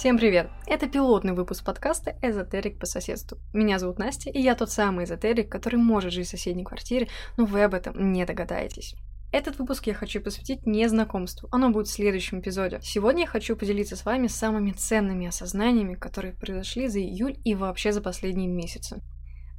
Всем привет! Это пилотный выпуск подкаста «Эзотерик по соседству». Меня зовут Настя, и я тот самый эзотерик, который может жить в соседней квартире, но вы об этом не догадаетесь. Этот выпуск я хочу посвятить незнакомству. Оно будет в следующем эпизоде. Сегодня я хочу поделиться с вами самыми ценными осознаниями, которые произошли за июль и вообще за последние месяцы.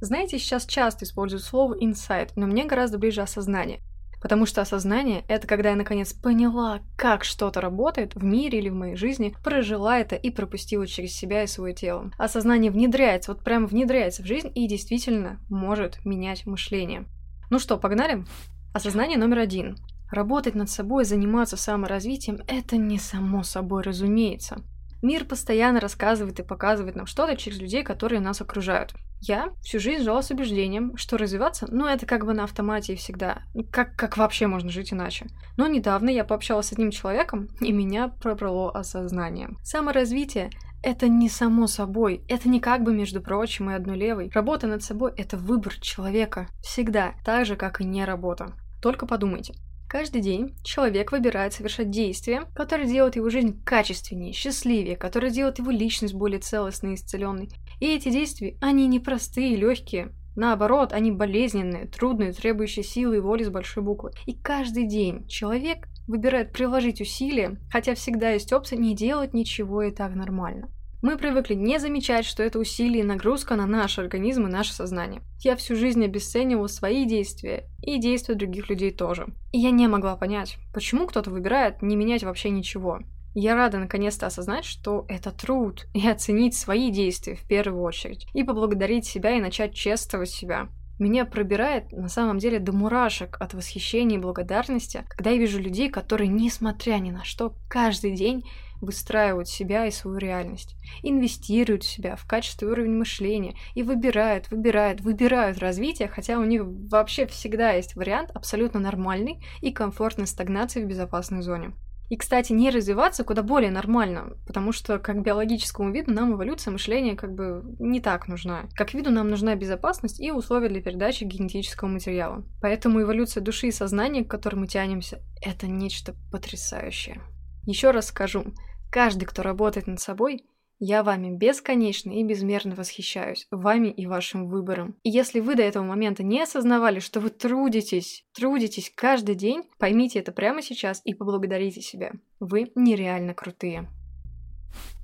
Знаете, сейчас часто используют слово «инсайт», но мне гораздо ближе осознание. Потому что осознание — это когда я наконец поняла, как что-то работает в мире или в моей жизни, прожила это и пропустила через себя и свое тело. Осознание внедряется, вот прямо внедряется в жизнь и действительно может менять мышление. Ну что, погнали? Осознание номер один. Работать над собой, заниматься саморазвитием – это не само собой разумеется. Мир постоянно рассказывает и показывает нам что-то через людей, которые нас окружают. Я всю жизнь жила с убеждением, что развиваться, ну, это как бы на автомате и всегда. Как, как вообще можно жить иначе? Но недавно я пообщалась с одним человеком, и меня пробрало осознание. Саморазвитие это не само собой, это не как бы, между прочим, и одной левой. Работа над собой — это выбор человека. Всегда, так же, как и не работа. Только подумайте, Каждый день человек выбирает совершать действия, которые делают его жизнь качественнее, счастливее, которые делают его личность более целостной и исцеленной. И эти действия, они не простые, легкие, Наоборот, они болезненные, трудные, требующие силы и воли с большой буквы. И каждый день человек выбирает приложить усилия, хотя всегда есть опция не делать ничего и так нормально. Мы привыкли не замечать, что это усилие и нагрузка на наш организм и наше сознание. Я всю жизнь обесценивала свои действия и действия других людей тоже. И я не могла понять, почему кто-то выбирает не менять вообще ничего. Я рада наконец-то осознать, что это труд, и оценить свои действия в первую очередь, и поблагодарить себя и начать чествовать себя. Меня пробирает на самом деле до мурашек от восхищения и благодарности, когда я вижу людей, которые, несмотря ни на что, каждый день выстраивают себя и свою реальность, инвестируют в себя, в качество и уровень мышления и выбирают, выбирают, выбирают развитие, хотя у них вообще всегда есть вариант абсолютно нормальный и комфортной стагнации в безопасной зоне. И, кстати, не развиваться куда более нормально, потому что как биологическому виду нам эволюция мышления как бы не так нужна. Как виду нам нужна безопасность и условия для передачи генетического материала. Поэтому эволюция души и сознания, к которой мы тянемся, это нечто потрясающее. Еще раз скажу, Каждый, кто работает над собой, я вами бесконечно и безмерно восхищаюсь, вами и вашим выбором. И если вы до этого момента не осознавали, что вы трудитесь, трудитесь каждый день, поймите это прямо сейчас и поблагодарите себя. Вы нереально крутые.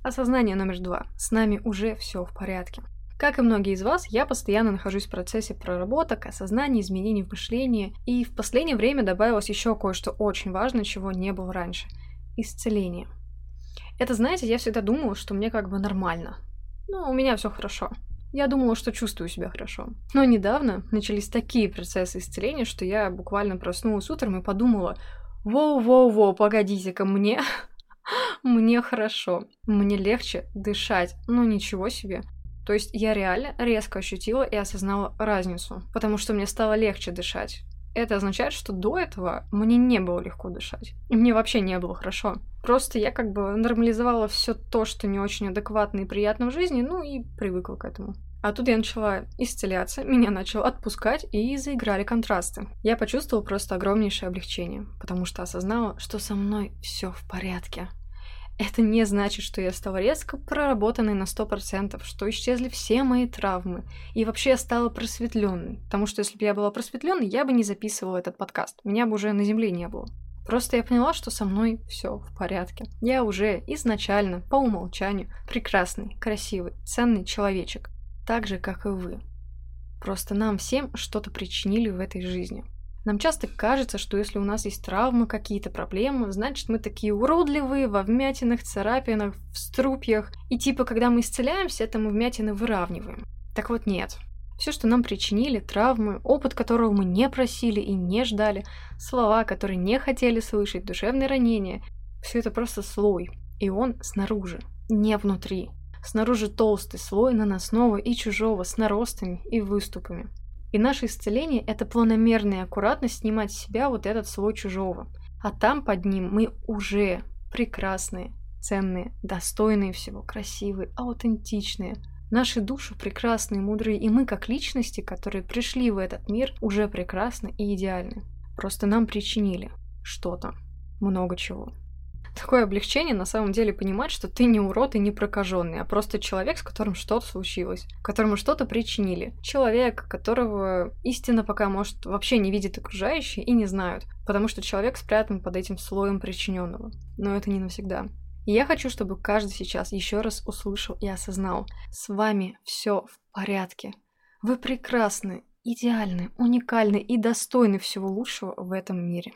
Осознание номер два. С нами уже все в порядке. Как и многие из вас, я постоянно нахожусь в процессе проработок, осознания, изменений в мышлении, и в последнее время добавилось еще кое-что очень важное, чего не было раньше – исцеление – это, знаете, я всегда думала, что мне как бы нормально. Ну, у меня все хорошо. Я думала, что чувствую себя хорошо. Но недавно начались такие процессы исцеления, что я буквально проснулась утром и подумала, воу-воу-воу, погодите-ка, мне... мне хорошо. Мне легче дышать. Ну, ничего себе. То есть я реально резко ощутила и осознала разницу, потому что мне стало легче дышать. Это означает, что до этого мне не было легко дышать. И мне вообще не было хорошо. Просто я как бы нормализовала все то, что не очень адекватно и приятно в жизни, ну и привыкла к этому. А тут я начала исцеляться, меня начало отпускать, и заиграли контрасты. Я почувствовала просто огромнейшее облегчение, потому что осознала, что со мной все в порядке. Это не значит, что я стала резко проработанной на 100%, что исчезли все мои травмы, и вообще я стала просветленной, потому что если бы я была просветленной, я бы не записывала этот подкаст, меня бы уже на земле не было. Просто я поняла, что со мной все в порядке. Я уже изначально, по умолчанию, прекрасный, красивый, ценный человечек. Так же, как и вы. Просто нам всем что-то причинили в этой жизни. Нам часто кажется, что если у нас есть травмы, какие-то проблемы, значит мы такие уродливые, во вмятинах, царапинах, в струпьях. И типа, когда мы исцеляемся, это мы вмятины выравниваем. Так вот нет. Все, что нам причинили, травмы, опыт которого мы не просили и не ждали, слова, которые не хотели слышать, душевные ранения, все это просто слой, и он снаружи, не внутри. Снаружи толстый слой наносного и чужого с наростами и выступами. И наше исцеление – это планомерно и аккуратно снимать с себя вот этот слой чужого. А там под ним мы уже прекрасные, ценные, достойные всего, красивые, аутентичные – Наши души прекрасны и мудрые, и мы, как личности, которые пришли в этот мир, уже прекрасны и идеальны. Просто нам причинили что-то, много чего. Такое облегчение на самом деле понимать, что ты не урод и не прокаженный, а просто человек, с которым что-то случилось, которому что-то причинили. Человек, которого истина пока, может, вообще не видит окружающие и не знают, потому что человек спрятан под этим слоем причиненного. Но это не навсегда. И я хочу, чтобы каждый сейчас еще раз услышал и осознал, с вами все в порядке. Вы прекрасны, идеальны, уникальны и достойны всего лучшего в этом мире.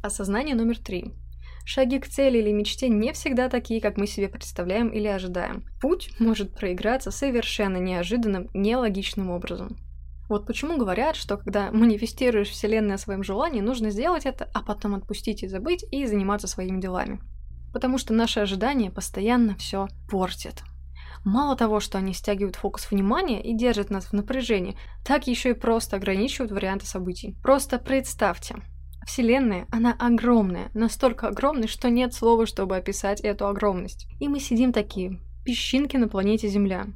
Осознание номер три. Шаги к цели или мечте не всегда такие, как мы себе представляем или ожидаем. Путь может проиграться совершенно неожиданным, нелогичным образом. Вот почему говорят, что когда манифестируешь Вселенной о своем желании, нужно сделать это, а потом отпустить и забыть и заниматься своими делами. Потому что наши ожидания постоянно все портят. Мало того, что они стягивают фокус внимания и держат нас в напряжении, так еще и просто ограничивают варианты событий. Просто представьте, Вселенная, она огромная, настолько огромная, что нет слова, чтобы описать эту огромность. И мы сидим такие, песчинки на планете Земля.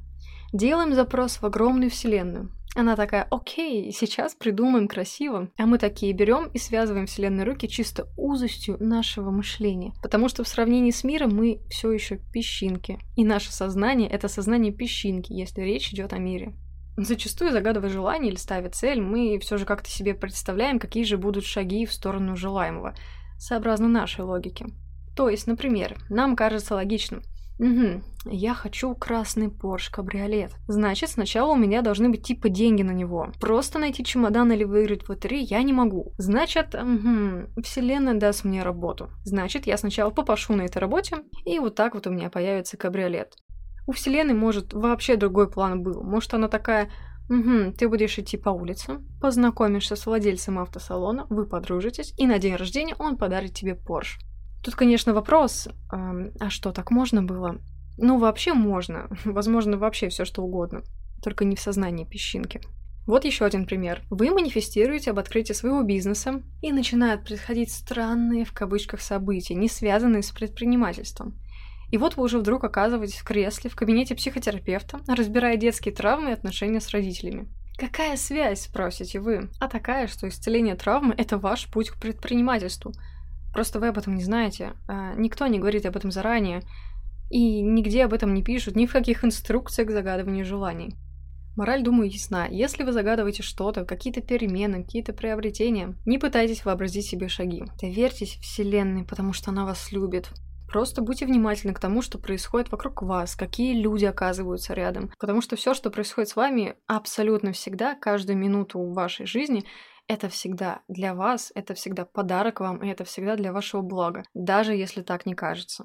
Делаем запрос в огромную Вселенную. Она такая, окей, сейчас придумаем красиво. А мы такие берем и связываем Вселенной руки чисто узостью нашего мышления. Потому что в сравнении с миром мы все еще песчинки. И наше сознание — это сознание песчинки, если речь идет о мире. Зачастую, загадывая желание или ставя цель, мы все же как-то себе представляем, какие же будут шаги в сторону желаемого, сообразно нашей логике. То есть, например, нам кажется логичным – Угу, я хочу красный Porsche кабриолет. Значит, сначала у меня должны быть типа деньги на него. Просто найти чемодан или выиграть в лотерею я не могу. Значит, угу, вселенная даст мне работу. Значит, я сначала попашу на этой работе, и вот так вот у меня появится кабриолет. У Вселенной, может, вообще другой план был. Может, она такая, Угу, ты будешь идти по улице, познакомишься с владельцем автосалона, вы подружитесь, и на день рождения он подарит тебе Porsche. Тут, конечно, вопрос, э, а что, так можно было? Ну, вообще можно. Возможно, вообще все что угодно. Только не в сознании песчинки. Вот еще один пример. Вы манифестируете об открытии своего бизнеса, и начинают происходить странные в кавычках события, не связанные с предпринимательством. И вот вы уже вдруг оказываетесь в кресле в кабинете психотерапевта, разбирая детские травмы и отношения с родителями. Какая связь, спросите вы? А такая, что исцеление травмы – это ваш путь к предпринимательству. Просто вы об этом не знаете. А, никто не говорит об этом заранее. И нигде об этом не пишут, ни в каких инструкциях к загадыванию желаний. Мораль, думаю, ясна. Если вы загадываете что-то, какие-то перемены, какие-то приобретения, не пытайтесь вообразить себе шаги. Доверьтесь Вселенной, потому что она вас любит. Просто будьте внимательны к тому, что происходит вокруг вас, какие люди оказываются рядом. Потому что все, что происходит с вами, абсолютно всегда, каждую минуту вашей жизни, это всегда для вас, это всегда подарок вам, и это всегда для вашего блага, даже если так не кажется.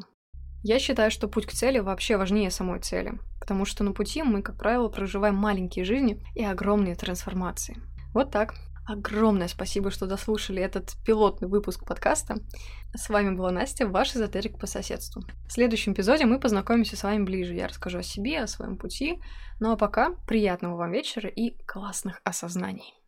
Я считаю, что путь к цели вообще важнее самой цели, потому что на пути мы, как правило, проживаем маленькие жизни и огромные трансформации. Вот так. Огромное спасибо, что дослушали этот пилотный выпуск подкаста. С вами была Настя, ваш эзотерик по соседству. В следующем эпизоде мы познакомимся с вами ближе. Я расскажу о себе, о своем пути. Ну а пока приятного вам вечера и классных осознаний.